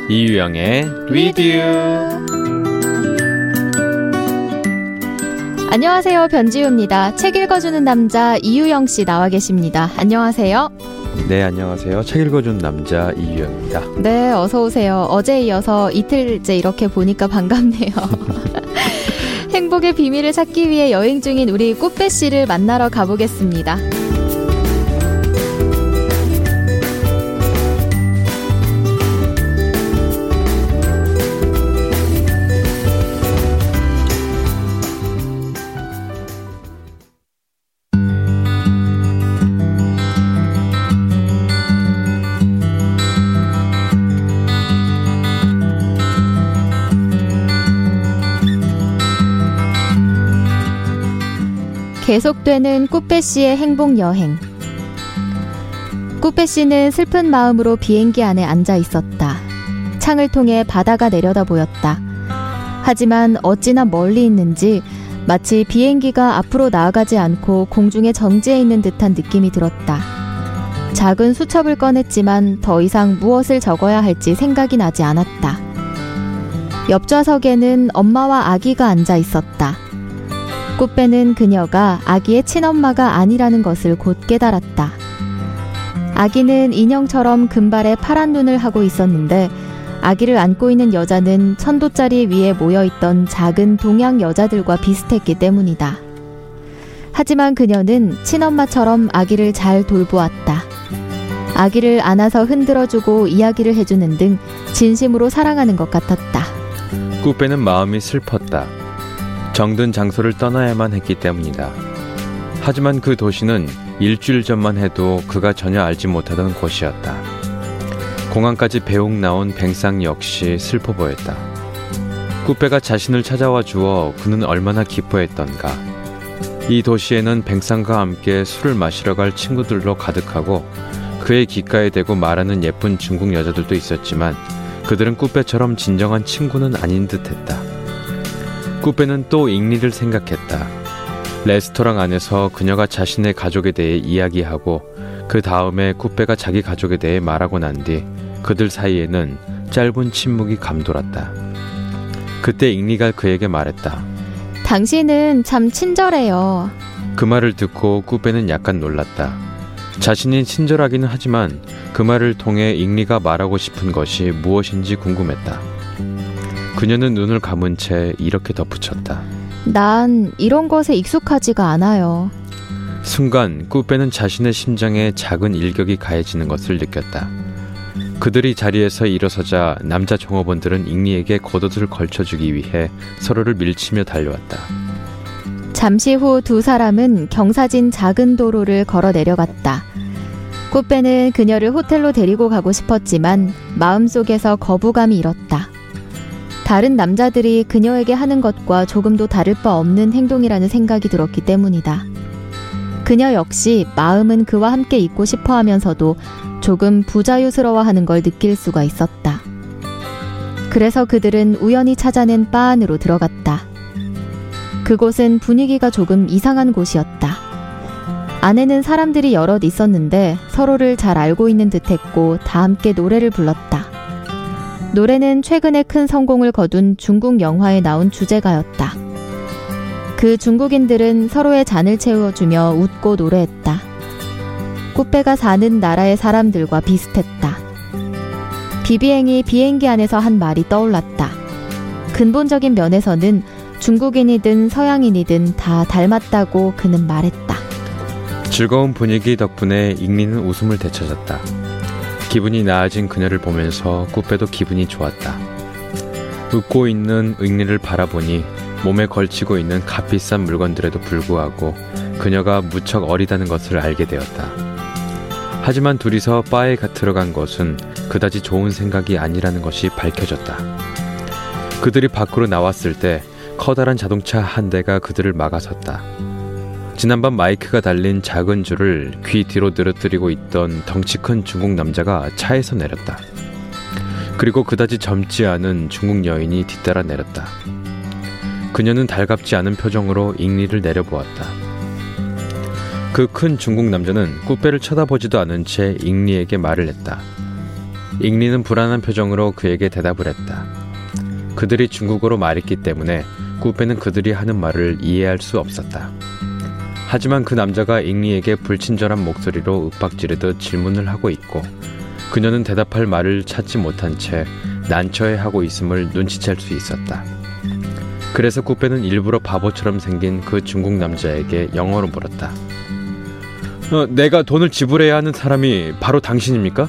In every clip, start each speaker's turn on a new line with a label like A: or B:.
A: 안녕하세요. 이유영의 위디
B: 안녕하세요. 변지우입니다. 책 읽어주는 남자 이유영 씨 나와 계십니다. 안녕하세요.
A: 네, 안녕하세요. 책읽어주는 남자 이유영입니다.
B: 네, 어서 오세요. 어제 이어서 이틀째 이렇게 보니까 반갑네요. 행복의 비밀을 찾기 위해 여행 중인 우리 꽃배 씨를 만나러 가보겠습니다. 계속되는 꾸페 씨의 행복 여행. 꾸페 씨는 슬픈 마음으로 비행기 안에 앉아 있었다. 창을 통해 바다가 내려다 보였다. 하지만 어찌나 멀리 있는지 마치 비행기가 앞으로 나아가지 않고 공중에 정지해 있는 듯한 느낌이 들었다. 작은 수첩을 꺼냈지만 더 이상 무엇을 적어야 할지 생각이 나지 않았다. 옆 좌석에는 엄마와 아기가 앉아 있었다. 꽃배는 그녀가 아기의 친엄마가 아니라는 것을 곧 깨달았다. 아기는 인형처럼 금발에 파란 눈을 하고 있었는데 아기를 안고 있는 여자는 천도짜리 위에 모여 있던 작은 동양 여자들과 비슷했기 때문이다. 하지만 그녀는 친엄마처럼 아기를 잘 돌보았다. 아기를 안아서 흔들어주고 이야기를 해주는 등 진심으로 사랑하는 것 같았다.
A: 꾸빼는 마음이 슬펐다. 정든 장소를 떠나야만 했기 때문이다. 하지만 그 도시는 일주일 전만 해도 그가 전혀 알지 못하던 곳이었다. 공항까지 배웅 나온 뱅상 역시 슬퍼 보였다. 꾸페가 자신을 찾아와 주어 그는 얼마나 기뻐했던가. 이 도시에는 뱅상과 함께 술을 마시러 갈 친구들로 가득하고 그의 귓가에 대고 말하는 예쁜 중국 여자들도 있었지만 그들은 꾸페처럼 진정한 친구는 아닌 듯했다. 구배는또 잉리를 생각했다. 레스토랑 안에서 그녀가 자신의 가족에 대해 이야기하고 그 다음에 쿠페가 자기 가족에 대해 말하고 난 뒤 그들 사이에는 짧은 침묵이 감돌았다. 그때 잉리가 그에게 말했다.
B: 당신은 참 친절해요.
A: 그 말을 듣고 쿠페는 약간 놀랐다. 자신이 친절하기는 하지만 그 말을 통해 잉리가 말하고 싶은 것이 무엇인지 궁금했다. 그녀는 눈을 감은 채 이렇게 덧붙였다.
B: 난 이런 것에 익숙하지가 않아요.
A: 순간 꾸빼는 자신의 심장에 작은 일격이 가해지는 것을 느꼈다. 그들이 자리에서 일어서자 남자 종업원들은 잉리에게 겉옷을 걸쳐주기 위해 서로를 밀치며 달려왔다.
B: 잠시 후 두 사람은 경사진 작은 도로를 걸어 내려갔다. 꾸빼는 그녀를 호텔로 데리고 가고 싶었지만 마음속에서 거부감이 일었다. 다른 남자들이 그녀에게 하는 것과 조금도 다를 바 없는 행동이라는 생각이 들었기 때문이다. 그녀 역시 마음은 그와 함께 있고 싶어 하면서도 조금 부자유스러워 하는 걸 느낄 수가 있었다. 그래서 그들은 우연히 찾아낸 바 안으로 들어갔다. 그곳은 분위기가 조금 이상한 곳이었다. 안에는 사람들이 여럿 있었는데 서로를 잘 알고 있는 듯 했고 다 함께 노래를 불렀다. 노래는 최근에 큰 성공을 거둔 중국 영화에 나온 주제가였다. 그 중국인들은 서로의 잔을 채워주며 웃고 노래했다. 꽃배가 사는 나라의 사람들과 비슷했다. 비비행이 비행기 안에서 한 말이 떠올랐다. 근본적인 면에서는 중국인이든 서양인이든 다 닮았다고 그는 말했다.
A: 즐거운 분위기 덕분에 익민은 웃음을 되찾았다. 기분이 나아진 그녀를 보면서 꾸빼도 기분이 좋았다. 웃고 있는 은리를 바라보니 몸에 걸치고 있는 값비싼 물건들에도 불구하고 그녀가 무척 어리다는 것을 알게 되었다. 하지만 둘이서 바에 들어간 것은 그다지 좋은 생각이 아니라는 것이 밝혀졌다. 그들이 밖으로 나왔을 때 커다란 자동차 한 대가 그들을 막아섰다. 지난밤 마이크가 달린 작은 줄을 귀 뒤로 늘어뜨리고 있던 덩치 큰 중국 남자가 차에서 내렸다. 그리고 그다지 젊지 않은 중국 여인이 뒤따라 내렸다. 그녀는 달갑지 않은 표정으로 잉리를 내려보았다. 그 큰 중국 남자는 꾸배를 쳐다보지도 않은 채 잉리에게 말을 했다. 잉리는 불안한 표정으로 그에게 대답을 했다. 그들이 중국어로 말했기 때문에 꾸배는 그들이 하는 말을 이해할 수 없었다. 하지만 그 남자가 잉리에게 불친절한 목소리로 윽박지르듯 질문을 하고 있고 그녀는 대답할 말을 찾지 못한 채 난처해하고 있음을 눈치챌 수 있었다. 그래서 쿠페는 일부러 바보처럼 생긴 그 중국 남자에게 영어로 물었다. 어, 내가 돈을 지불해야 하는 사람이 바로 당신입니까?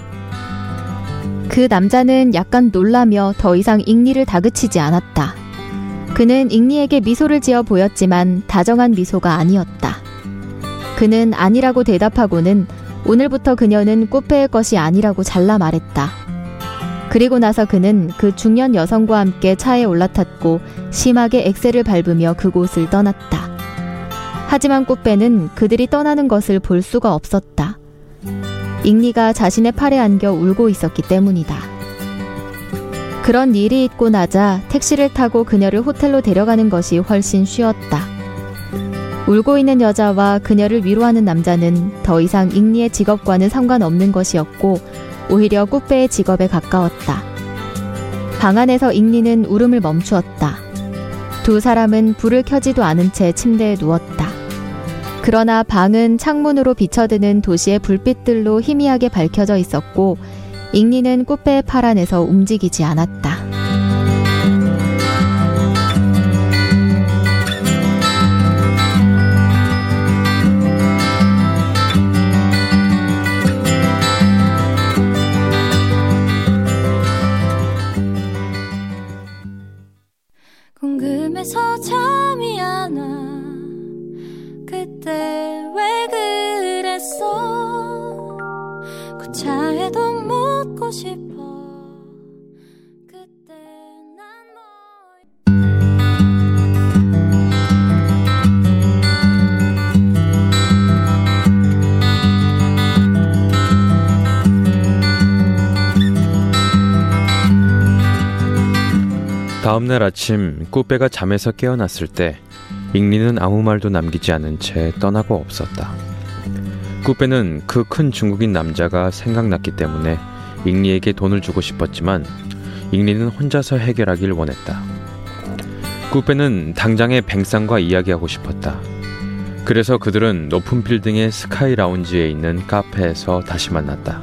B: 그 남자는 약간 놀라며 더 이상 잉리를 다그치지 않았다. 그는 잉리에게 미소를 지어 보였지만 다정한 미소가 아니었다. 그는 아니라고 대답하고는 오늘부터 그녀는 꽃배의 것이 아니라고 잘라 말했다. 그리고 나서 그는 그 중년 여성과 함께 차에 올라탔고 심하게 엑셀을 밟으며 그곳을 떠났다. 하지만 꽃배는 그들이 떠나는 것을 볼 수가 없었다. 잉리가 자신의 팔에 안겨 울고 있었기 때문이다. 그런 일이 있고 나자 택시를 타고 그녀를 호텔로 데려가는 것이 훨씬 쉬웠다. 울고 있는 여자와 그녀를 위로하는 남자는 더 이상 잉리의 직업과는 상관없는 것이었고 오히려 꾸페의 직업에 가까웠다. 방 안에서 잉리는 울음을 멈추었다. 두 사람은 불을 켜지도 않은 채 침대에 누웠다. 그러나 방은 창문으로 비쳐드는 도시의 불빛들로 희미하게 밝혀져 있었고 잉리는 꾸페의 파란에서 움직이지 않았다.
A: 차에도 묻고 싶어 뭐 다음날 아침 꾸배가 잠에서 깨어났을 때 잉리는 아무 말도 남기지 않은 채 떠나고 없었다. 꾸배는그큰 중국인 남자가 생각났기 때문에 잉리에게 돈을 주고 싶었지만 잉리는 혼자서 해결하길 원했다. 꾸배는 당장의 뱅상과 이야기하고 싶었다. 그래서 그들은 높은 빌딩의 스카이 라운지에 있는 카페에서 다시 만났다.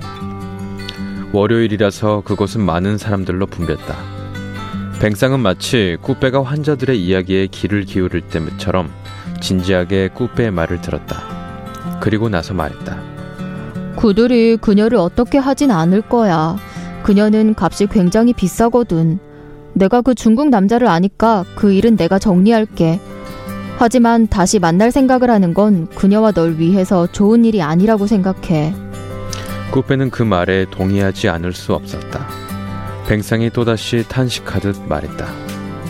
A: 월요일이라서 그곳은 많은 사람들로 붐볐다. 뱅상은 마치 꾸빼가 환자들의 이야기에 귀를 기울일 때처럼 진지하게 꾸빼의 말을 들었다. 그리고 나서 말했다.
B: 그들이 그녀를 어떻게 하진 않을 거야. 그녀는 값이 굉장히 비싸거든. 내가 그 중국 남자를 아니까 그 일은 내가 정리할게. 하지만 다시 만날 생각을 하는 건 그녀와 널 위해서 좋은 일이 아니라고 생각해.
A: 꾸페는 그 말에 동의하지 않을 수 없었다. 뱅상이 또다시 탄식하듯 말했다.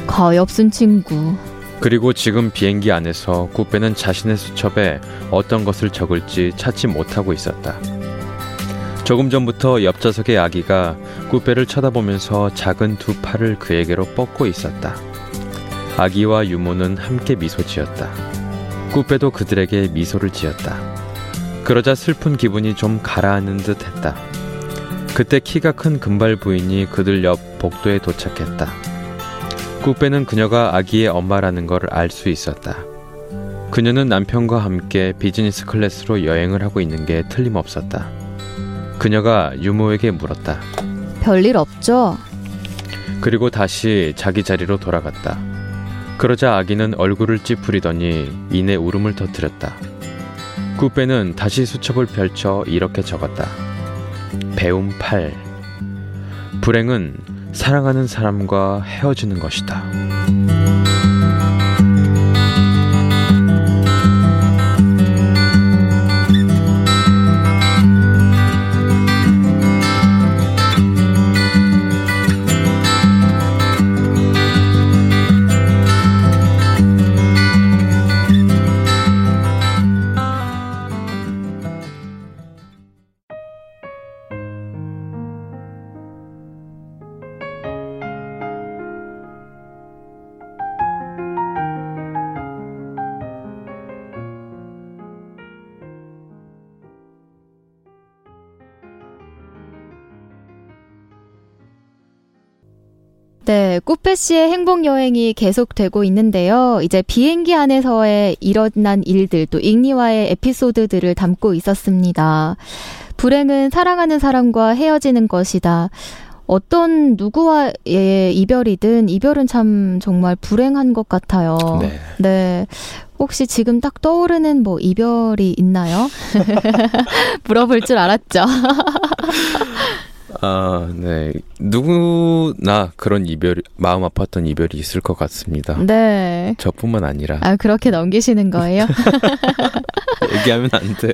B: 가엾은 친구.
A: 그리고 지금 비행기 안에서 꾸페는 자신의 수첩에 어떤 것을 적을지 찾지 못하고 있었다. 조금 전부터 옆좌석의 아기가 꾸페를 쳐다보면서 작은 두 팔을 그에게로 뻗고 있었다. 아기와 유모는 함께 미소 지었다. 꾸페도 그들에게 미소를 지었다. 그러자 슬픈 기분이 좀 가라앉는 듯 했다. 그때 키가 큰 금발 부인이 그들 옆 복도에 도착했다. 꾹빼는 그녀가 아기의 엄마라는 걸 알 수 있었다. 그녀는 남편과 함께 비즈니스 클래스로 여행을 하고 있는 게 틀림없었다. 그녀가 유모에게 물었다.
B: 별일 없죠?
A: 그리고 다시 자기 자리로 돌아갔다. 그러자 아기는 얼굴을 찌푸리더니 이내 울음을 터뜨렸다. 구빼는 다시 수첩을 펼쳐 이렇게 적었다. 배움 8. 불행은 사랑하는 사람과 헤어지는 것이다.
B: 네, 꾸페 씨의 행복 여행이 계속되고 있는데요. 이제 비행기 안에서의 일어난 일들 또 잉리와의 에피소드들을 담고 있었습니다. 불행은 사랑하는 사람과 헤어지는 것이다. 어떤 누구와의 이별이든 이별은 참 정말 불행한 것 같아요.
A: 네.
B: 네. 혹시 지금 딱 떠오르는 뭐 이별이 있나요? 물어볼 줄 알았죠.
A: 아, 네. 누구나 그런 이별, 마음 아팠던 이별이 있을 것 같습니다.
B: 네.
A: 저뿐만 아니라.
B: 아, 그렇게 넘기시는 거예요?
A: 얘기하면 안 돼. 네.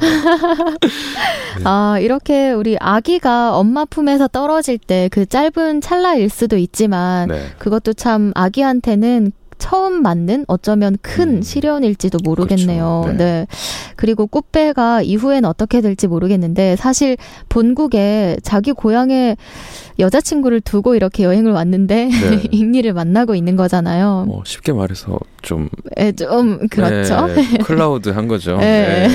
B: 아, 이렇게 우리 아기가 엄마 품에서 떨어질 때 그 짧은 찰나일 수도 있지만 네. 그것도 참 아기한테는 처음 맞는 어쩌면 큰 음. 시련일지도 그렇죠. 모르겠네요.
A: 그렇죠. 네. 네.
B: 그리고 꽃배가 이후엔 어떻게 될지 모르겠는데 사실 본국에 자기 고향에 여자친구를 두고 이렇게 여행을 왔는데 네. 리를 만나고 있는 거잖아요.
A: 뭐 쉽게 말해서 좀,
B: 네, 좀 그렇죠. 네,
A: 클라우드 한 거죠. 예. 네.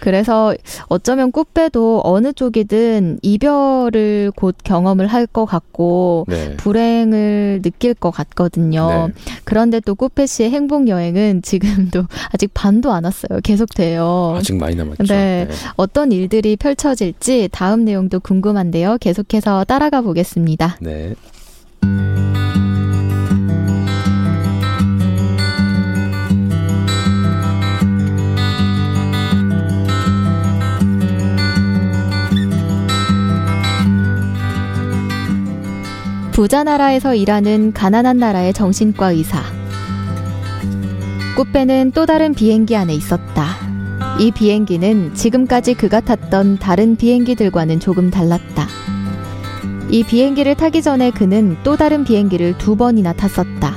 B: 그래서 어쩌면 꽃배도 어느 쪽이든 이별을 곧 경험을 할 것 같고 네. 불행을 느낄 것 같거든요. 네. 그런데 또 꽃배 씨의 행복 여행은 지금도 아직 반도 안 왔어요. 계속돼요.
A: 아직 많이 남았죠.
B: 네. 네. 어떤 일들이 펼쳐질지 다음 내용도 궁금한데요. 계속해서 따라가 보겠습니다. 네. 부자 나라에서 일하는 가난한 나라의 정신과 의사. 꽃배는 또 다른 비행기 안에 있었다. 이 비행기는 지금까지 그가 탔던 다른 비행기들과는 조금 달랐다. 이 비행기를 타기 전에 그는 또 다른 비행기를 두 번이나 탔었다.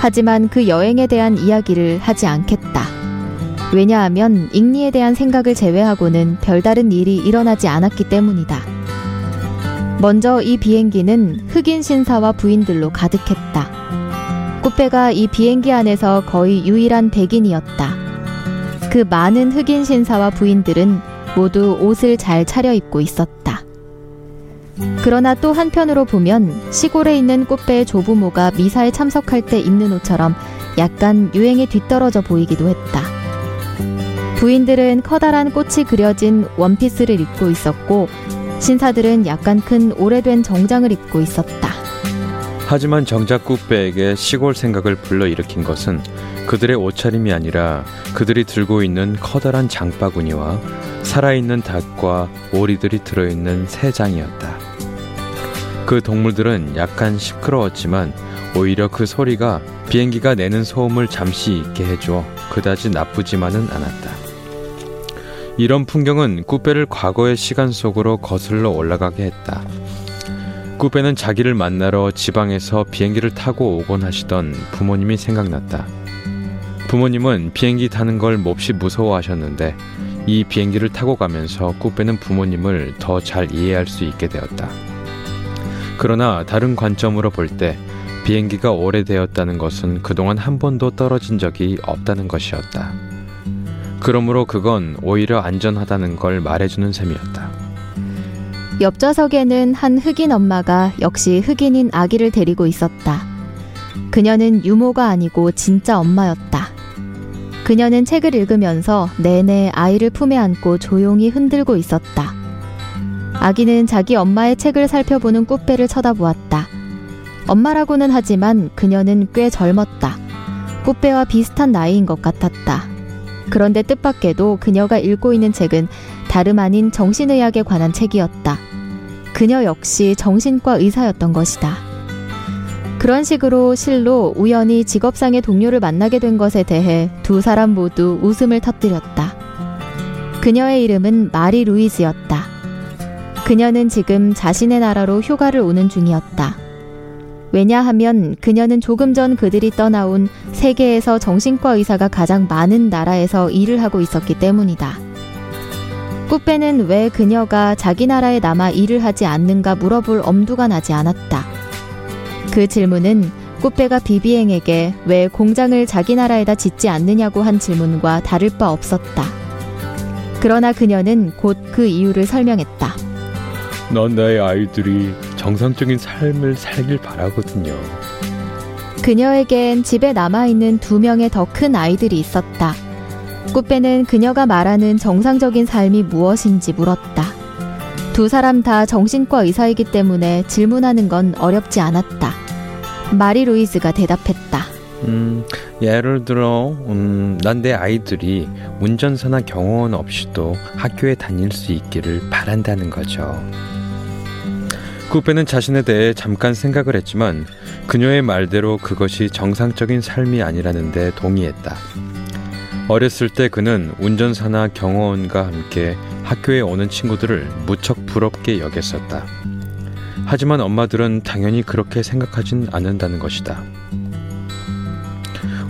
B: 하지만 그 여행에 대한 이야기를 하지 않겠다. 왜냐하면 잉리에 대한 생각을 제외하고는 별다른 일이 일어나지 않았기 때문이다. 먼저 이 비행기는 흑인 신사와 부인들로 가득했다. 꾸페가 이 비행기 안에서 거의 유일한 백인이었다. 그 많은 흑인 신사와 부인들은 모두 옷을 잘 차려입고 있었다. 그러나 또 한편으로 보면 시골에 있는 꽃배의 조부모가 미사에 참석할 때 입는 옷처럼 약간 유행에 뒤떨어져 보이기도 했다. 부인들은 커다란 꽃이 그려진 원피스를 입고 있었고 신사들은 약간 큰 오래된 정장을 입고 있었다.
A: 하지만 정작 꾸빼에게 시골 생각을 불러일으킨 것은 그들의 옷차림이 아니라 그들이 들고 있는 커다란 장바구니와 살아있는 닭과 오리들이 들어있는 새 장이었다. 그 동물들은 약간 시끄러웠지만 오히려 그 소리가 비행기가 내는 소음을 잠시 잊게 해줘 그다지 나쁘지만은 않았다. 이런 풍경은 꾸페를 과거의 시간 속으로 거슬러 올라가게 했다. 꾸페는 자기를 만나러 지방에서 비행기를 타고 오곤 하시던 부모님이 생각났다. 부모님은 비행기 타는 걸 몹시 무서워하셨는데 이 비행기를 타고 가면서 꾸페는 부모님을 더 잘 이해할 수 있게 되었다. 그러나 다른 관점으로 볼 때 비행기가 오래되었다는 것은 그동안 한 번도 떨어진 적이 없다는 것이었다. 그러므로 그건 오히려 안전하다는 걸 말해주는 셈이었다.
B: 옆 좌석에는 한 흑인 엄마가 역시 흑인인 아기를 데리고 있었다. 그녀는 유모가 아니고 진짜 엄마였다. 그녀는 책을 읽으면서 내내 아이를 품에 안고 조용히 흔들고 있었다. 아기는 자기 엄마의 책을 살펴보는 꾸배를 쳐다보았다. 엄마라고는 하지만 그녀는 꽤 젊었다. 꾸배와 비슷한 나이인 것 같았다. 그런데 뜻밖에도 그녀가 읽고 있는 책은 다름 아닌 정신의학에 관한 책이었다. 그녀 역시 정신과 의사였던 것이다. 그런 식으로 실로 우연히 직업상의 동료를 만나게 된 것에 대해 두 사람 모두 웃음을 터뜨렸다. 그녀의 이름은 마리 루이즈였다. 그녀는 지금 자신의 나라로 휴가를 오는 중이었다. 왜냐하면 그녀는 조금 전 그들이 떠나온 세계에서 정신과 의사가 가장 많은 나라에서 일을 하고 있었기 때문이다. 꾸페는 왜 그녀가 자기 나라에 남아 일을 하지 않는가 물어볼 엄두가 나지 않았다. 그 질문은 꾸페가 비비앵에게왜 공장을 자기 나라에다 짓지 않느냐고 한 질문과 다를 바 없었다. 그러나 그녀는 곧 그 이유를 설명했다.
A: 난 나의 아이들이 정상적인 삶을 살길 바라거든요.
B: 그녀에겐 집에 남아있는 두 명의 더 큰 아이들이 있었다. 꽃배는 그녀가 말하는 정상적인 삶이 무엇인지 물었다. 두 사람 다 정신과 의사이기 때문에 질문하는 건 어렵지 않았다. 마리 루이즈가 대답했다.
A: 음, 예를 들어, 음, 난 내 아이들이 운전사나 경호원 없이도 학교에 다닐 수 있기를 바란다는 거죠. 쿠페는 자신에 대해 잠깐 생각을 했지만 그녀의 말대로 그것이 정상적인 삶이 아니라는데 동의했다. 어렸을 때 그는 운전사나 경호원과 함께 학교에 오는 친구들을 무척 부럽게 여겼었다. 하지만 엄마들은 당연히 그렇게 생각하진 않는다는 것이다.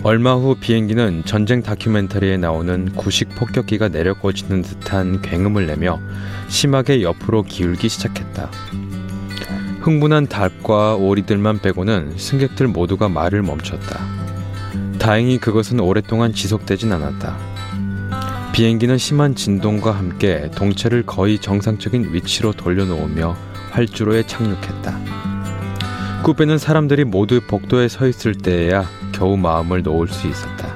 A: 얼마 후 비행기는 전쟁 다큐멘터리에 나오는 구식 폭격기가 내려 꽂히는 듯한 굉음을 내며 심하게 옆으로 기울기 시작했다. 흥분한 닭과 오리들만 빼고는 승객들 모두가 말을 멈췄다. 다행히 그것은 오랫동안 지속되진 않았다. 비행기는 심한 진동과 함께 동체를 거의 정상적인 위치로 돌려놓으며 활주로에 착륙했다. 쿠페는 사람들이 모두 복도에 서 있을 때에야 겨우 마음을 놓을 수 있었다.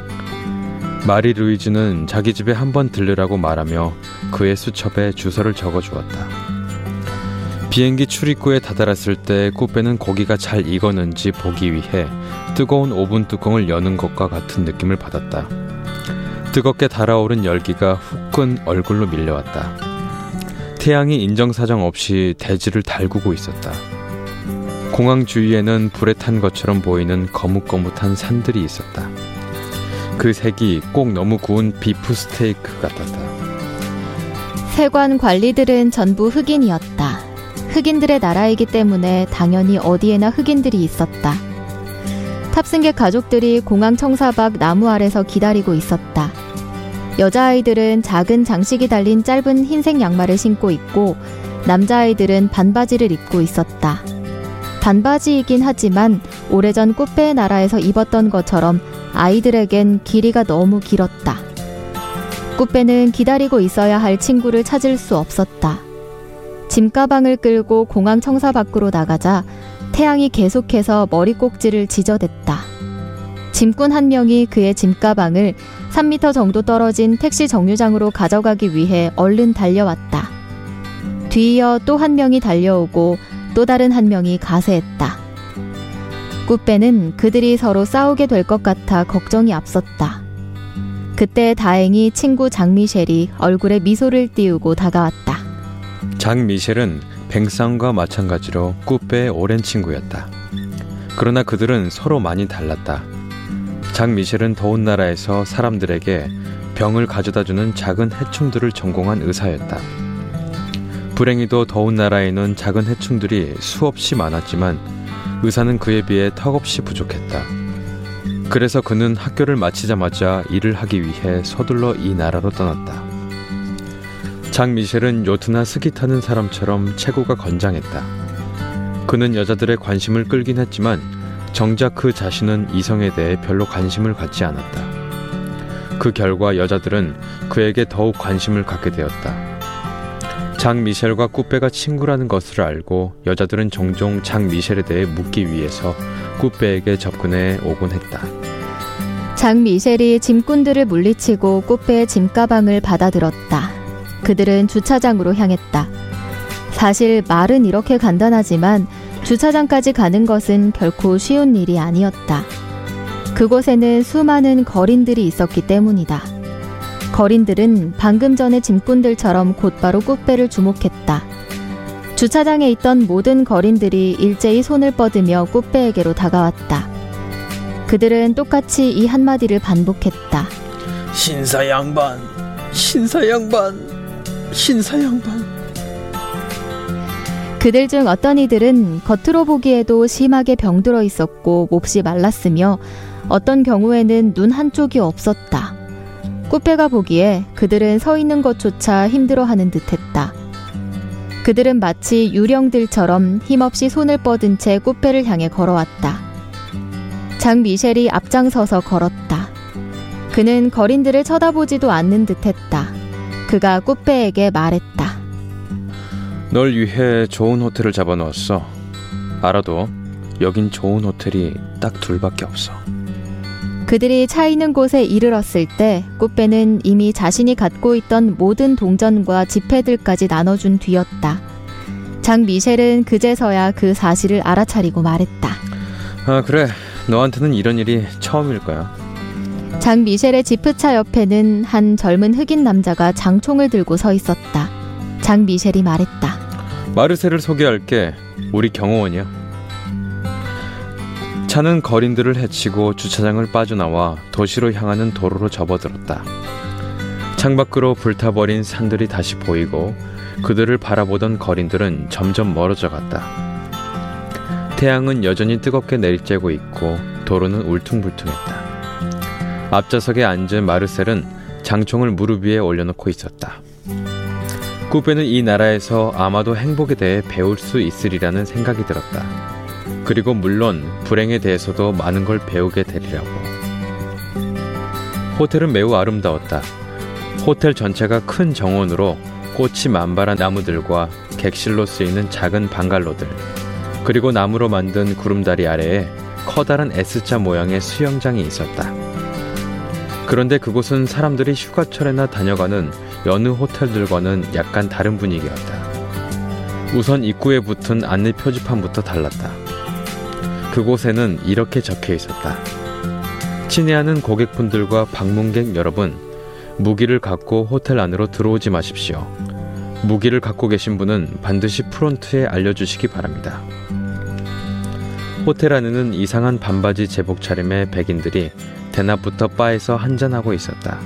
A: 마리 루이즈는 자기 집에 한번 들르라고 말하며 그의 수첩에 주소를 적어 주었다. 비행기 출입구에 다다랐을 때 꽃배는 고기가 잘 익었는지 보기 위해 뜨거운 오븐 뚜껑을 여는 것과 같은 느낌을 받았다. 뜨겁게 달아오른 열기가 후끈 얼굴로 밀려왔다. 태양이 인정사정 없이 대지를 달구고 있었다. 공항 주위에는 불에 탄 것처럼 보이는 거뭇거뭇한 산들이 있었다. 그 색이 꼭 너무 구운 비프 스테이크 같았다.
B: 세관 관리들은 전부 흑인이었다. 흑인들의 나라이기 때문에 당연히 어디에나 흑인들이 있었다. 탑승객 가족들이 공항 청사밖 나무 아래서 기다리고 있었다. 여자아이들은 작은 장식이 달린 짧은 흰색 양말을 신고 있고, 남자아이들은 반바지를 입고 있었다. 반바지이긴 하지만 오래전 꽃배의 나라에서 입었던 것처럼 아이들에겐 길이가 너무 길었다. 꽃배는 기다리고 있어야 할 친구를 찾을 수 없었다. 짐가방을 끌고 공항 청사 밖으로 나가자 태양이 계속해서 머리 꼭지를 지저댔다. 짐꾼 한 명이 그의 짐가방을 3미터 정도 떨어진 택시 정류장으로 가져가기 위해 얼른 달려왔다. 뒤이어 또 한 명이 달려오고 또 다른 한 명이 가세했다. 꾸빼는 그들이 서로 싸우게 될 것 같아 걱정이 앞섰다. 그때 다행히 친구 장미셸이 얼굴에 미소를 띄우고 다가왔다.
A: 장 미셸은 뱅상과 마찬가지로 꾸빼의 오랜 친구였다. 그러나 그들은 서로 많이 달랐다. 장 미셸은 더운 나라에서 사람들에게 병을 가져다주는 작은 해충들을 전공한 의사였다. 불행히도 더운 나라에 는 작은 해충들이 수없이 많았지만 의사는 그에 비해 턱없이 부족했다. 그래서 그는 학교를 마치자마자 일을 하기 위해 서둘러 이 나라로 떠났다. 장 미셸은 요트나 스키 타는 사람처럼 체구가 건장했다. 그는 여자들의 관심을 끌긴 했지만 정작 그 자신은 이성에 대해 별로 관심을 갖지 않았다. 그 결과 여자들은 그에게 더욱 관심을 갖게 되었다. 장 미셸과 꾸페가 친구라는 것을 알고 여자들은 종종 장 미셸에 대해 묻기 위해서 꾸페에게 접근해 오곤 했다.
B: 장 미셸이 짐꾼들을 물리치고 꾸페의 짐가방을 받아들었다. 그들은 주차장으로 향했다. 사실 말은 이렇게 간단하지만 주차장까지 가는 것은 결코 쉬운 일이 아니었다. 그곳에는 수많은 거린들이 있었기 때문이다. 거린들은 방금 전에 짐꾼들처럼 곧바로 꽃배를 주목했다. 주차장에 있던 모든 거린들이 일제히 손을 뻗으며 꽃배에게로 다가왔다. 그들은 똑같이 이 한마디를 반복했다.
A: 신사 양반, 신사 양반. 신사 양반.
B: 그들 중 어떤 이들은 겉으로 보기에도 심하게 병들어 있었고 몹시 말랐으며 어떤 경우에는 눈 한쪽이 없었다. 꾸빼가 보기에 그들은 서 있는 것조차 힘들어하는 듯했다. 그들은 마치 유령들처럼 힘없이 손을 뻗은 채 꾸빼를 향해 걸어왔다. 장 미셸이 앞장서서 걸었다. 그는 거린들을 쳐다보지도 않는 듯했다. 그가 꽃배에게 말했다.
A: 널 위해 좋은 호텔을 잡아놓았어. 알아도 여긴 좋은 호텔이 딱 둘밖에 없어.
B: 그들이 차 있는 곳에 이르렀을 때 꽃배는 이미 자신이 갖고 있던 모든 동전과 지폐들까지 나눠준 뒤였다. 장 미셸은 그제서야 그 사실을 알아차리고 말했다.
A: 아 그래 너한테는 이런 일이 처음일 거야.
B: 장 미셸의 지프차 옆에는 한 젊은 흑인 남자가 장총을 들고 서 있었다. 장 미셸이 말했다.
A: 마르셀을 소개할게. 우리 경호원이야. 차는 거린들을 해치고 주차장을 빠져나와 도시로 향하는 도로로 접어들었다. 창밖으로 불타버린 산들이 다시 보이고 그들을 바라보던 거린들은 점점 멀어져 갔다. 태양은 여전히 뜨겁게 내리쬐고 있고 도로는 울퉁불퉁했다. 앞좌석에 앉은 마르셀은 장총을 무릎 위에 올려놓고 있었다. 쿠페는 이 나라에서 아마도 행복에 대해 배울 수 있으리라는 생각이 들었다. 그리고 물론 불행에 대해서도 많은 걸 배우게 되리라고. 호텔은 매우 아름다웠다. 호텔 전체가 큰 정원으로 꽃이 만발한 나무들과 객실로 쓰이는 작은 방갈로들, 그리고 나무로 만든 구름다리 아래에 커다란 S자 모양의 수영장이 있었다. 그런데 그곳은 사람들이 휴가철에나 다녀가는 여느 호텔들과는 약간 다른 분위기였다. 우선 입구에 붙은 안내 표지판부터 달랐다. 그곳에는 이렇게 적혀 있었다. 친애하는 고객분들과 방문객 여러분, 무기를 갖고 호텔 안으로 들어오지 마십시오. 무기를 갖고 계신 분은 반드시 프론트에 알려주시기 바랍니다. 호텔 안에는 이상한 반바지 제복 차림의 백인들이 대낮부터 바에서 한잔하고 있었다.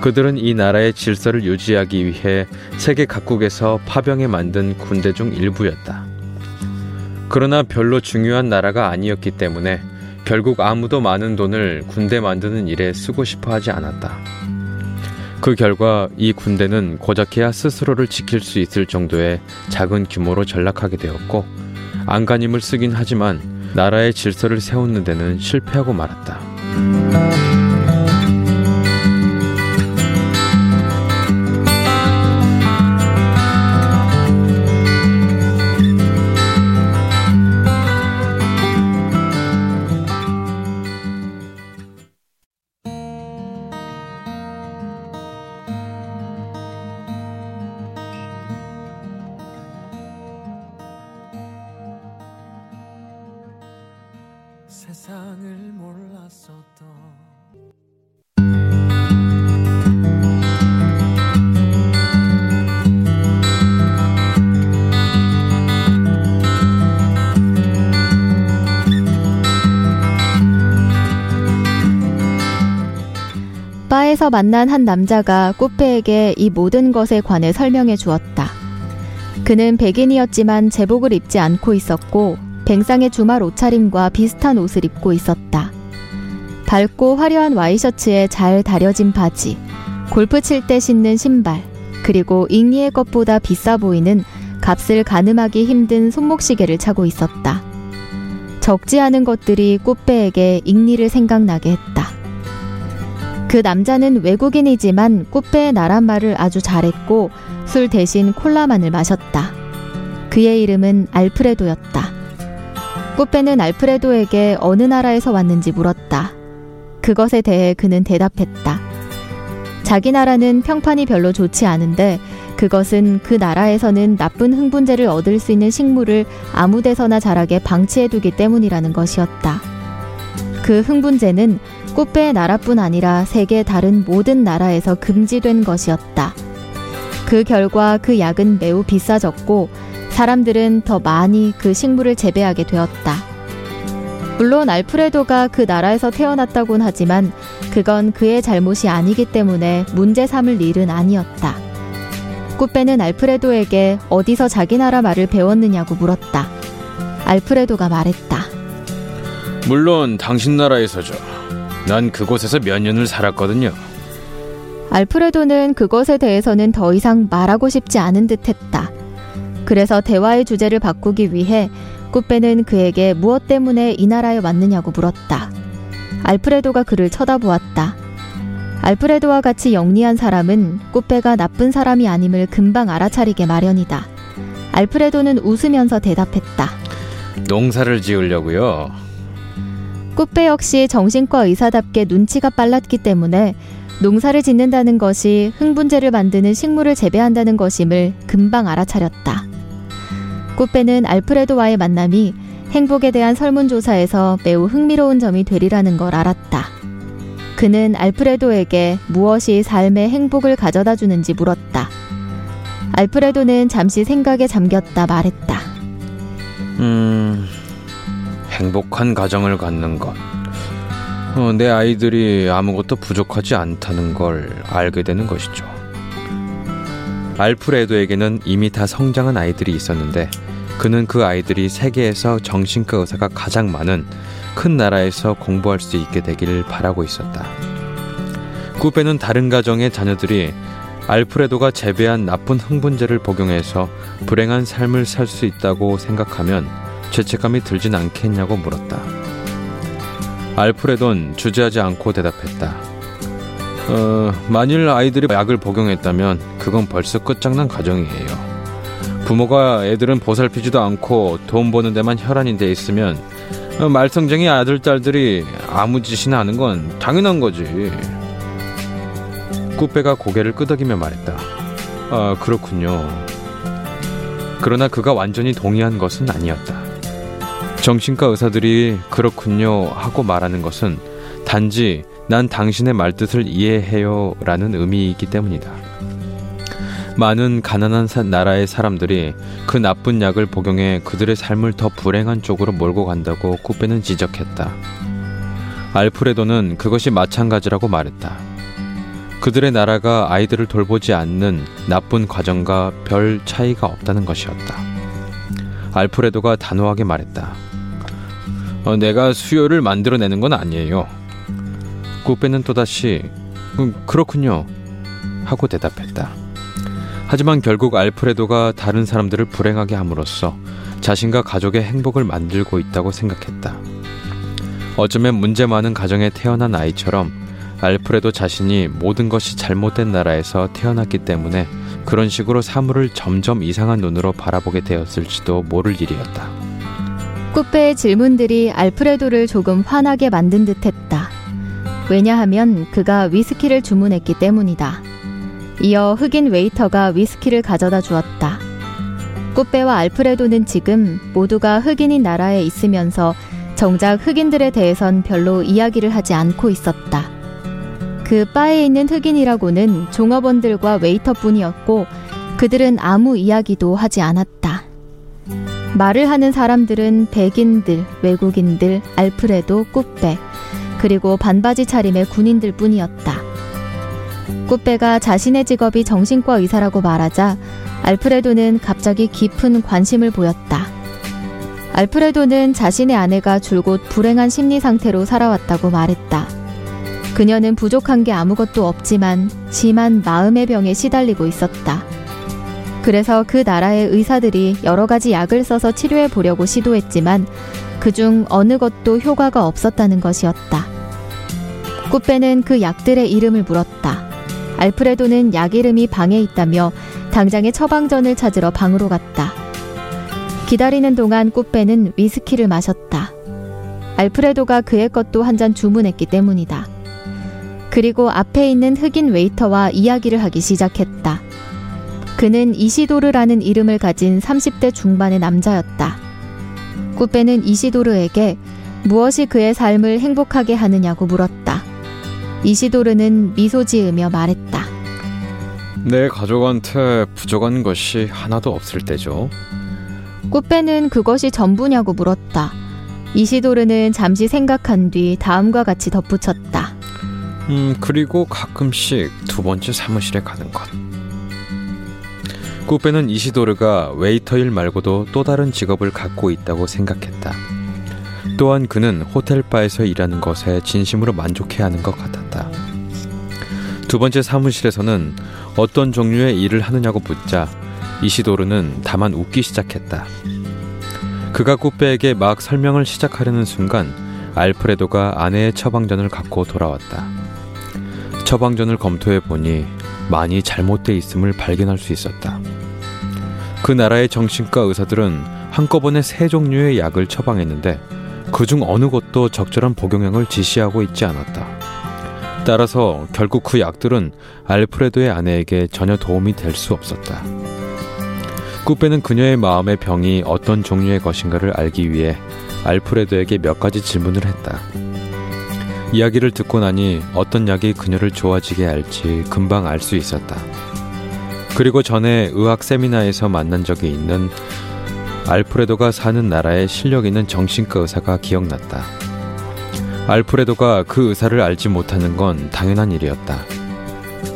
A: 그들은 이 나라의 질서를 유지하기 위해 세계 각국에서 파병해 만든 군대 중 일부였다. 그러나 별로 중요한 나라가 아니었기 때문에 결국 아무도 많은 돈을 군대 만드는 일에 쓰고 싶어 하지 않았다. 그 결과 이 군대는 고작해야 스스로를 지킬 수 있을 정도의 작은 규모로 전락하게 되었고 안간힘을 쓰긴 하지만 나라의 질서를 세우는 데는 실패하고 말았다.
B: 카페에서 만난 한 남자가 꾸페에게 이 모든 것에 관해 설명해 주었다. 그는 백인이었지만 제복을 입지 않고 있었고 뱅상의 주말 옷차림과 비슷한 옷을 입고 있었다. 밝고 화려한 와이셔츠에 잘 다려진 바지, 골프 칠 때 신는 신발, 그리고 잉리의 것보다 비싸 보이는 값을 가늠하기 힘든 손목시계를 차고 있었다. 적지 않은 것들이 꾸페에게 잉리를 생각나게 했다. 그 남자는 외국인이지만 꽃배 의 나란 말을 아주 잘했고 술 대신 콜라만을 마셨다. 그의 이름은 알프레도였다. 꽃배는 알프레도에게 어느 나라에서 왔는지 물었다. 그것에 대해 그는 대답했다. 자기 나라는 평판이 별로 좋지 않은데 그것은 그 나라에서는 나쁜 흥분제를 얻을 수 있는 식물을 아무 데서나 자라게 방치해두기 때문이라는 것이었다. 그 흥분제는 꽃배의 나라뿐 아니라 세계 다른 모든 나라에서 금지된 것이었다. 그 결과 그 약은 매우 비싸졌고 사람들은 더 많이 그 식물을 재배하게 되었다. 물론 알프레도가 그 나라에서 태어났다곤 하지만 그건 그의 잘못이 아니기 때문에 문제 삼을 일은 아니었다. 꽃배는 알프레도에게 어디서 자기 나라 말을 배웠느냐고 물었다. 알프레도가 말했다.
A: 물론 당신 나라에서죠. 난 그곳에서 몇 년을 살았거든요.
B: 알프레도는 그것에 대해서는 더 이상 말하고 싶지 않은 듯했다. 그래서 대화의 주제를 바꾸기 위해 꾸빼는 그에게 무엇 때문에 이 나라에 왔느냐고 물었다. 알프레도가 그를 쳐다보았다. 알프레도와 같이 영리한 사람은 꾸빼가 나쁜 사람이 아님을 금방 알아차리게 마련이다. 알프레도는 웃으면서 대답했다.
A: 농사를 지으려고요.
B: 꽃배 역시 정신과 의사답게 눈치가 빨랐기 때문에 농사를 짓는다는 것이 흥분제를 만드는 식물을 재배한다는 것임을 금방 알아차렸다. 꽃배는 알프레도와의 만남이 행복에 대한 설문조사에서 매우 흥미로운 점이 되리라는 걸 알았다. 그는 알프레도에게 무엇이 삶의 행복을 가져다 주는지 물었다. 알프레도는 잠시 생각에 잠겼다 말했다.
A: 음, 행복한 가정을 갖는 것. 어, 내 아이들이 아무것도 부족하지 않다는 걸 알게 되는 것이죠. 알프레도에게는 이미 다 성장한 아이들이 있었는데 그는 그 아이들이 세계에서 정신과 의사가 가장 많은 큰 나라에서 공부할 수 있게 되길 바라고 있었다. 쿠페는 다른 가정의 자녀들이 알프레도가 재배한 나쁜 흥분제를 복용해서 불행한 삶을 살 수 있다고 생각하면 죄책감이 들진 않겠냐고 물었다. 알프레돈 주저하지 않고 대답했다. 어, 만일 아이들이 약을 복용했다면 그건 벌써 끝장난 가정이에요. 부모가 애들은 보살피지도 않고 돈 버는 데만 혈안이 돼 있으면 어, 말썽쟁이 아들 딸들이 아무 짓이나 하는 건 당연한 거지. 꾸빼가 고개를 끄덕이며 말했다. 아 그렇군요. 그러나 그가 완전히 동의한 것은 아니었다. 정신과 의사들이 그렇군요 하고 말하는 것은 단지 난 당신의 말뜻을 이해해요 라는 의미이기 때문이다. 많은 가난한 나라의 사람들이 그 나쁜 약을 복용해 그들의 삶을 더 불행한 쪽으로 몰고 간다고 쿠페는 지적했다. 알프레도는 그것이 마찬가지라고 말했다. 그들의 나라가 아이들을 돌보지 않는 나쁜 과정과 별 차이가 없다는 것이었다. 알프레도가 단호하게 말했다. 어, 내가 수요를 만들어내는 건 아니에요. 구페는 또다시 음, 그렇군요 하고 대답했다. 하지만 결국 알프레도가 다른 사람들을 불행하게 함으로써 자신과 가족의 행복을 만들고 있다고 생각했다. 어쩌면 문제 많은 가정에 태어난 아이처럼 알프레도 자신이 모든 것이 잘못된 나라에서 태어났기 때문에 그런 식으로 사물을 점점 이상한 눈으로 바라보게 되었을지도 모를 일이었다.
B: 굿배의 질문들이 알프레도를 조금 화나게 만든 듯 했다. 왜냐하면 그가 위스키를 주문했기 때문이다. 이어 흑인 웨이터가 위스키를 가져다 주었다. 꽃배와 알프레도는 지금 모두가 흑인인 나라에 있으면서 정작 흑인들에 대해선 별로 이야기를 하지 않고 있었다. 그 바에 있는 흑인이라고는 종업원들과 웨이터뿐이었고 그들은 아무 이야기도 하지 않았다. 말을 하는 사람들은 백인들, 외국인들, 알프레도, 꾸빼, 그리고 반바지 차림의 군인들 뿐이었다. 꾸빼가 자신의 직업이 정신과 의사라고 말하자 알프레도는 갑자기 깊은 관심을 보였다. 알프레도는 자신의 아내가 줄곧 불행한 심리 상태로 살아왔다고 말했다. 그녀는 부족한 게 아무것도 없지만 심한 마음의 병에 시달리고 있었다. 그래서 그 나라의 의사들이 여러 가지 약을 써서 치료해 보려고 시도했지만 그 중 어느 것도 효과가 없었다는 것이었다. 꽃배는 그 약들의 이름을 물었다. 알프레도는 약 이름이 방에 있다며 당장의 처방전을 찾으러 방으로 갔다. 기다리는 동안 꽃배는 위스키를 마셨다. 알프레도가 그의 것도 한 잔 주문했기 때문이다. 그리고 앞에 있는 흑인 웨이터와 이야기를 하기 시작했다. 그는 이시도르라는 이름을 가진 30대 중반의 남자였다. 쿠페는 이시도르에게 무엇이 그의 삶을 행복하게 하느냐고 물었다. 이시도르는 미소 지으며 말했다.
A: 내 가족한테 부족한 것이 하나도 없을 때죠.
B: 꾸페는 그것이 전부냐고 물었다. 이시도르는 잠시 생각한 뒤 다음과 같이 덧붙였다.
A: 음, 그리고 가끔씩 두 번째 사무실에 가는 것. 꽃배는 이시도르가 웨이터일 말고도 또 다른 직업을 갖고 있다고 생각했다. 또한 그는 호텔바에서 일하는 것에 진심으로 만족해하는 것 같았다. 두 번째 사무실에서는 어떤 종류의 일을 하느냐고 묻자 이시도르는 다만 웃기 시작했다. 그가 꽃배에게 막 설명을 시작하려는 순간 알프레도가 아내의 처방전을 갖고 돌아왔다. 처방전을 검토해 보니 많이 잘못돼 있음을 발견할 수 있었다. 그 나라의 정신과 의사들은 한꺼번에 세 종류의 약을 처방했는데 그중 어느 것도 적절한 복용량을 지시하고 있지 않았다. 따라서 결국 그 약들은 알프레도의 아내에게 전혀 도움이 될 수 없었다. 꾸페는 그녀의 마음의 병이 어떤 종류의 것인가를 알기 위해 알프레도에게 몇 가지 질문을 했다. 이야기를 듣고 나니 어떤 약이 그녀를 좋아지게 할지 금방 알 수 있었다. 그리고 전에 의학 세미나에서 만난 적이 있는 알프레도가 사는 나라의 실력 있는 정신과 의사가 기억났다. 알프레도가 그 의사를 알지 못하는 건 당연한 일이었다.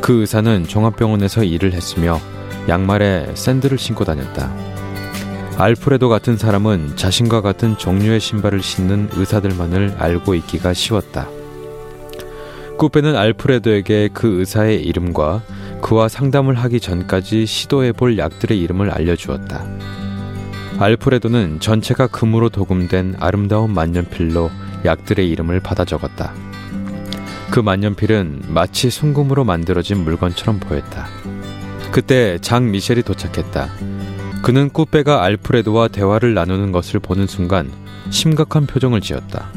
A: 그 의사는 종합병원에서 일을 했으며 양말에 샌들을 신고 다녔다. 알프레도 같은 사람은 자신과 같은 종류의 신발을 신는 의사들만을 알고 있기가 쉬웠다. 스쿠베는 알프레드에게그 의사의 이름과 그와 상담을 하기 전까지 시도해 볼 약들의 이름을 알려주었다. 알프레드는 전체가 금으로 도금된 아름다운 만년필로 약들의 이름을 받아 적었다. 그 만년필은 마치 순금으로 만들어진 물건처럼 보였다. 그때 장 미셸이 도착했다. 그는 꾸빼가 알프레드와 대화를 나누는 것을 보는 순간 심각한 표정을 지었다.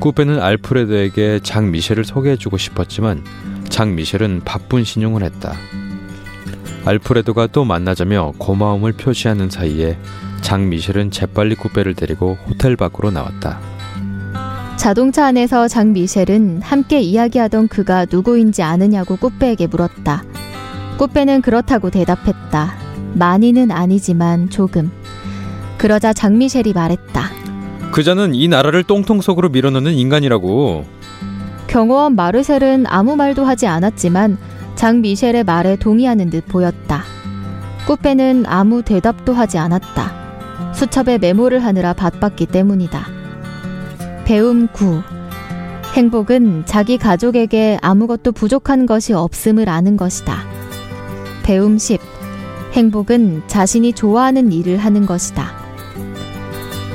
A: 쿠베는 알프레드에게 장 미셸을 소개해주고 싶었지만 장 미셸은 바쁜 신용을 했다. 알프레드가또 만나자며 고마움을 표시하는 사이에 장 미셸은 재빨리 쿠베를 데리고 호텔 밖으로 나왔다.
B: 자동차 안에서 장 미셸은 함께 이야기하던 그가 누구인지 아느냐고 꾸페에게 물었다. 꾸페는 그렇다고 대답했다. 많이는 아니지만 조금. 그러자 장 미셸이 말했다.
A: 그자는 이 나라를 똥통 속으로 밀어넣는 인간이라고.
B: 경호원 마르셀은 아무 말도 하지 않았지만 장 미셸의 말에 동의하는 듯 보였다. 꾸페는 아무 대답도 하지 않았다. 수첩에 메모를 하느라 바빴기 때문이다. 배움 9. 행복은 자기 가족에게 아무것도 부족한 것이 없음을 아는 것이다. 배움 10. 행복은 자신이 좋아하는 일을 하는 것이다.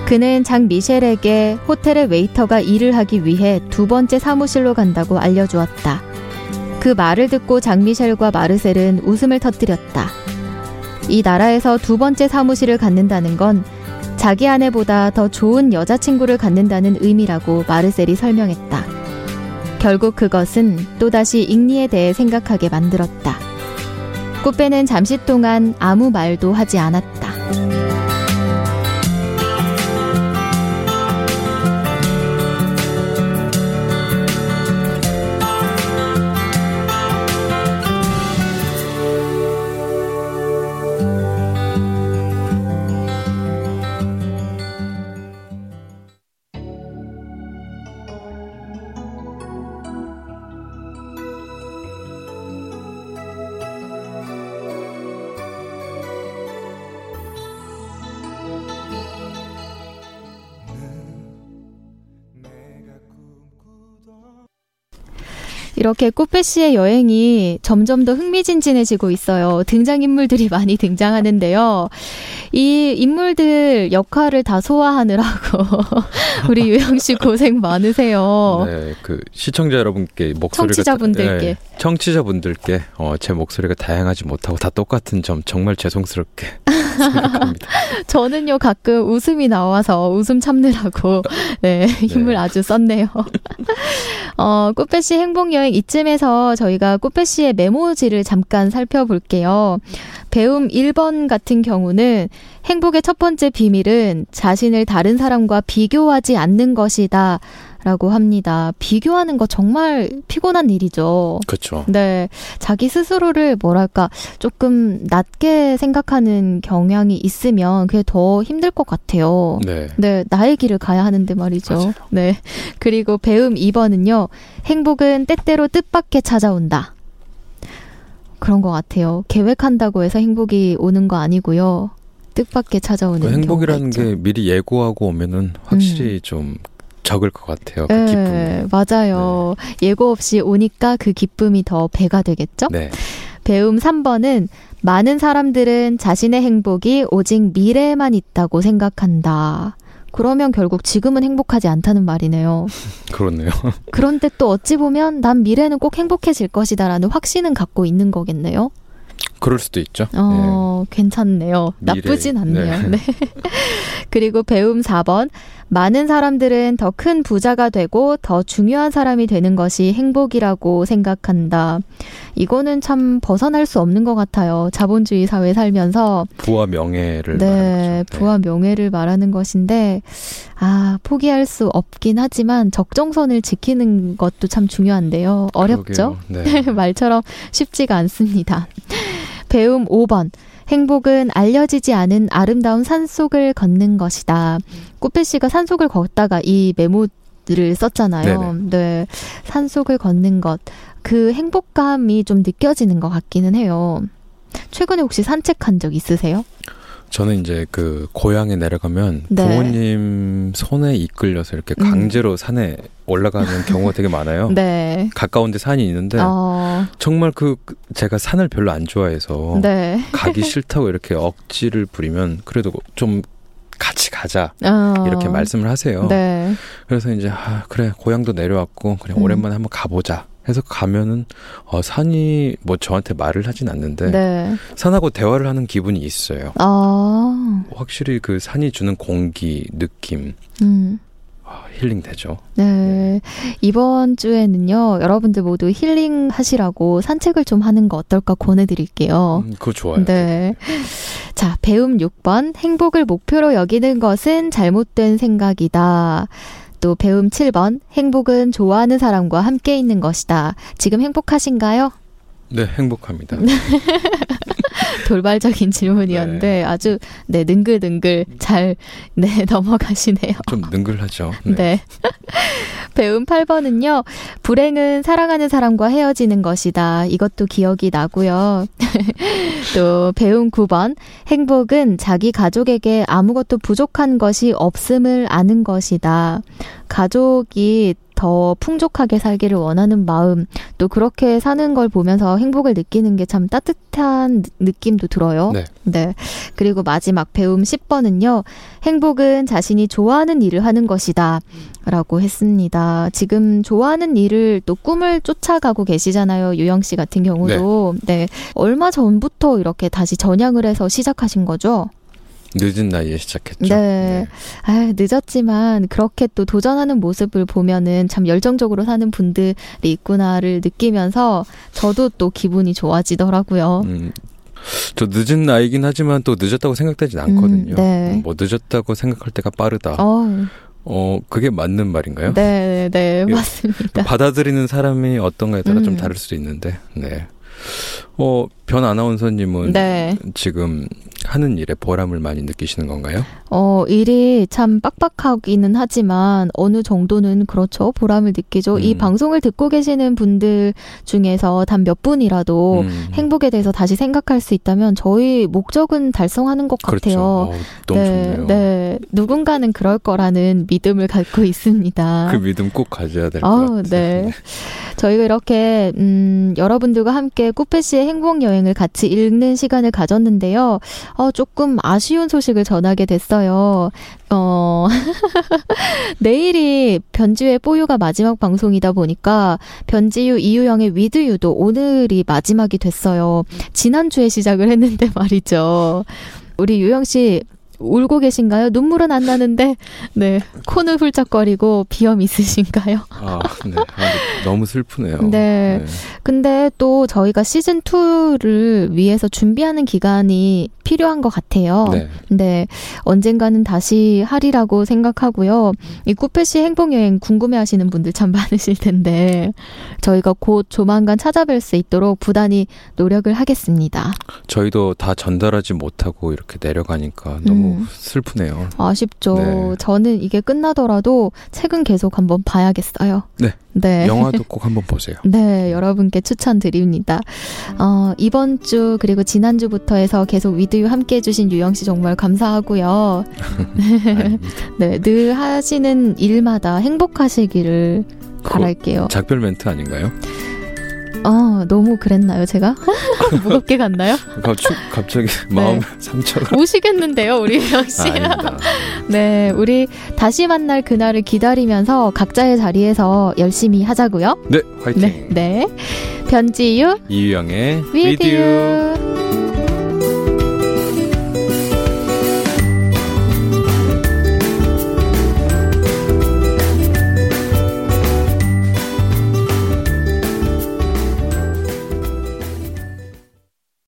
B: 그는 장 미셸에게 호텔의 웨이터가 일을 하기 위해 두 번째 사무실로 간다고 알려주었다. 그 말을 듣고 장 미셸과 마르셀은 웃음을 터뜨렸다. 이 나라에서 두 번째 사무실을 갖는다는 건 자기 아내보다 더 좋은 여자친구를 갖는다는 의미라고 마르셀이 설명했다. 결국 그것은 또다시 잉리에 대해 생각하게 만들었다. 꽃배는 잠시 동안 아무 말도 하지 않았다. 이렇게 꽃배 씨의 여행이 점점 더 흥미진진해지고 있어요. 등장인물들이 많이 등장하는데요. 이 인물들 역할을 다 소화하느라고 우리 유영 씨 고생 많으세요.
A: 네, 그 시청자 여러분께
B: 목소리가 청취자분들께 네,
A: 청취자분들께 어, 제 목소리가 다양하지 못하고 다 똑같은 점 정말 죄송스럽게 생각합니다.
B: 저는요 가끔 웃음이 나와서 웃음 참느라고 네, 네. 힘을 네. 아주 썼네요. 어, 꾸페 씨 행복 여행 이쯤에서 저희가 꽃배 씨의 메모지를 잠깐 살펴볼게요. 배움 1번 같은 경우는 행복의 첫 번째 비밀은 자신을 다른 사람과 비교하지 않는 것이다. 라고 합니다. 비교하는 거 정말 피곤한 일이죠.
A: 그렇죠.
B: 네. 자기 스스로를 뭐랄까 조금 낮게 생각하는 경향이 있으면 그게 더 힘들 것 같아요.
A: 네.
B: 네, 나의 길을 가야 하는데 말이죠. 맞아요. 네. 그리고 배움 2번은요. 행복은 때때로 뜻밖에 찾아온다. 그런 것 같아요. 계획한다고 해서 행복이 오는 거 아니고요. 뜻밖에 찾아오는 그 행복이라는 게 미리
A: 예고하고 오면은 확실히 음. 좀 적을 것 같아요. 그 네, 기쁨.
B: 맞아요. 네. 예고 없이 오니까 그 기쁨이 더 배가 되겠죠? 네. 배움 3번은 많은 사람들은 자신의 행복이 오직 미래에만 있다고 생각한다. 그러면 결국 지금은 행복하지 않다는 말이네요.
A: 그렇네요.
B: 그런데 또 어찌 보면 난 미래는 꼭 행복해질 것이다라는 확신은 갖고 있는 거겠네요.
A: 그럴 수도 있죠.
B: 어, 네. 괜찮네요. 미래. 나쁘진 않네요. 네. 네. 그리고 배움 4번. 많은 사람들은 더 큰 부자가 되고 더 중요한 사람이 되는 것이 행복이라고 생각한다. 이거는 참 벗어날 수 없는 것 같아요. 자본주의 사회 살면서
A: 부와 명예를
B: 네, 말하는 거죠. 네. 부와 명예를 말하는 것인데 아 포기할 수 없긴 하지만 적정선을 지키는 것도 참 중요한데요. 어렵죠. 네. 말처럼 쉽지가 않습니다. 배움 5번. 행복은 알려지지 않은 아름다운 산속을 걷는 것이다. 꽃피 씨가 산속을 걷다가 이 메모를 썼잖아요.
A: 네네. 네.
B: 산속을 걷는 것. 그 행복감이 좀 느껴지는 것 같기는 해요. 최근에 혹시 산책한 적 있으세요?
A: 저는 이제 그 고향에 내려가면 네. 부모님 손에 이끌려서 이렇게 음. 강제로 음. 산에 올라가는 경우가 되게 많아요.
B: 네.
A: 가까운데 산이 있는데 어... 정말 그 제가 산을 별로 안 좋아해서
B: 네.
A: 가기 싫다고 이렇게 억지를 부리면 그래도 좀 같이 가자 어... 이렇게 말씀을 하세요.
B: 네.
A: 그래서 이제 아, 그래 고향도 내려왔고 그냥 음. 오랜만에 한번 가보자. 해서 가면은 어, 산이 뭐 저한테 말을 하진 않는데
B: 네.
A: 산하고 대화를 하는 기분이 있어요.
B: 아.
A: 확실히 그 산이 주는 공기 느낌. 음. 아, 힐링 되죠.
B: 네. 네. 이번 주에는요, 여러분들 모두 힐링 하시라고 산책을 좀 하는 거 어떨까 권해드릴게요. 음,
A: 그거 좋아요.
B: 네. 자, 배움 6번. 행복을 목표로 여기는 것은 잘못된 생각이다. 또 배움 7번 행복은 좋아하는 사람과 함께 있는 것이다. 지금 행복하신가요?
A: 네, 행복합니다. 네.
B: 돌발적인 질문이었는데 네. 아주 네 능글능글 음. 잘네 넘어가시네요.
A: 좀 능글하죠.
B: 네. 네. 배운 8번은요. 불행은 사랑하는 사람과 헤어지는 것이다. 이것도 기억이 나고요. 또 배운 9번 행복은 자기 가족에게 아무것도 부족한 것이 없음을 아는 것이다. 가족이 더 풍족하게 살기를 원하는 마음, 또 그렇게 사는 걸 보면서 행복을 느끼는 게 참 따뜻한 느낌도 들어요.
A: 네.
B: 네. 그리고 마지막 배움 10번은요, 행복은 자신이 좋아하는 일을 하는 것이다. 라고 했습니다. 지금 좋아하는 일을 또 꿈을 쫓아가고 계시잖아요. 유영 씨 같은 경우도.
A: 네. 네.
B: 얼마 전부터 이렇게 다시 전향을 해서 시작하신 거죠?
A: 늦은 나이에 시작했죠.
B: 네. 네. 아, 늦었지만 그렇게 또 도전하는 모습을 보면은 참 열정적으로 사는 분들이 있구나를 느끼면서 저도 또 기분이 좋아지더라고요. 음.
A: 저 늦은 나이긴 하지만 또 늦었다고 생각되진 않거든요. 음,
B: 네. 음,
A: 뭐 늦었다고 생각할 때가 빠르다. 어. 어, 그게 맞는 말인가요?
B: 네, 네, 네. 예. 맞습니다.
A: 받아들이는 사람이 어떤가에 따라 음. 좀 다를 수도 있는데, 네. 어, 변 아나운서님은 네. 지금 하는 일에 보람을 많이 느끼시는 건가요?
B: 어, 일이 참 빡빡하기는 하지만 어느 정도는 그렇죠. 보람을 느끼죠. 음. 이 방송을 듣고 계시는 분들 중에서 단 몇 분이라도 음. 행복에 대해서 다시 생각할 수 있다면 저희 목적은 달성하는 것
A: 그렇죠. 같아요. 어,
B: 너무
A: 네, 좋네요. 네.
B: 누군가는 그럴 거라는 믿음을 갖고 있습니다.
A: 그 믿음 꼭 가져야 될것 어, 같아요.
B: 네. 저희가 이렇게 음, 여러분들과 함께 꾸페 시의 행복 여행을 같이 읽는 시간을 가졌는데요. 어, 조금 아쉬운 소식을 전하게 됐어요. 어, 내일이 변지유의 뽀유가 마지막 방송이다 보니까 변지유 이유영의 위드유도 오늘이 마지막이 됐어요. 지난주에 시작을 했는데 말이죠. 우리 유영 씨 울고 계신가요? 눈물은 안 나는데 네 코는 훌쩍거리고 비염 있으신가요?
A: 아, 네. 아, 너무 슬프네요.
B: 네. 네. 근데 또 저희가 시즌 2를 위해서 준비하는 기간이 필요한 것 같아요. 네. 네. 언젠가는 다시 하리라고 생각하고요. 이 쿠페시 행복 여행 궁금해하시는 분들 참 많으실 텐데 저희가 곧 조만간 찾아뵐 수 있도록 부단히 노력을 하겠습니다.
A: 저희도 다 전달하지 못하고 이렇게 내려가니까 너무 음. 너무 음. 슬프네요.
B: 아쉽죠. 네. 저는 이게 끝나더라도 책은 계속 한번 봐야겠어요.
A: 네. 네. 영화도 꼭 한번 보세요.
B: 네, 여러분께 추천드립니다. 어, 이번 주 그리고 지난주부터 해서 계속 위드유 함께 해주신 유영 씨 정말 감사하고요. 네, 늘 하시는 일마다 행복하시기를 바랄게요.
A: 작별 멘트 아닌가요?
B: 어, 너무 그랬나요, 제가? 무겁게 갔나요?
A: 갑자 갑자기 네. 마음
B: 상처가. 오시겠는데요, 우리 역시. 아, 네, 우리 다시 만날 그날을 기다리면서 각자의 자리에서 열심히 하자고요.
A: 네, 화이팅.
B: 네, 네. 변지유,
A: 이유영의
B: 위디 위디유.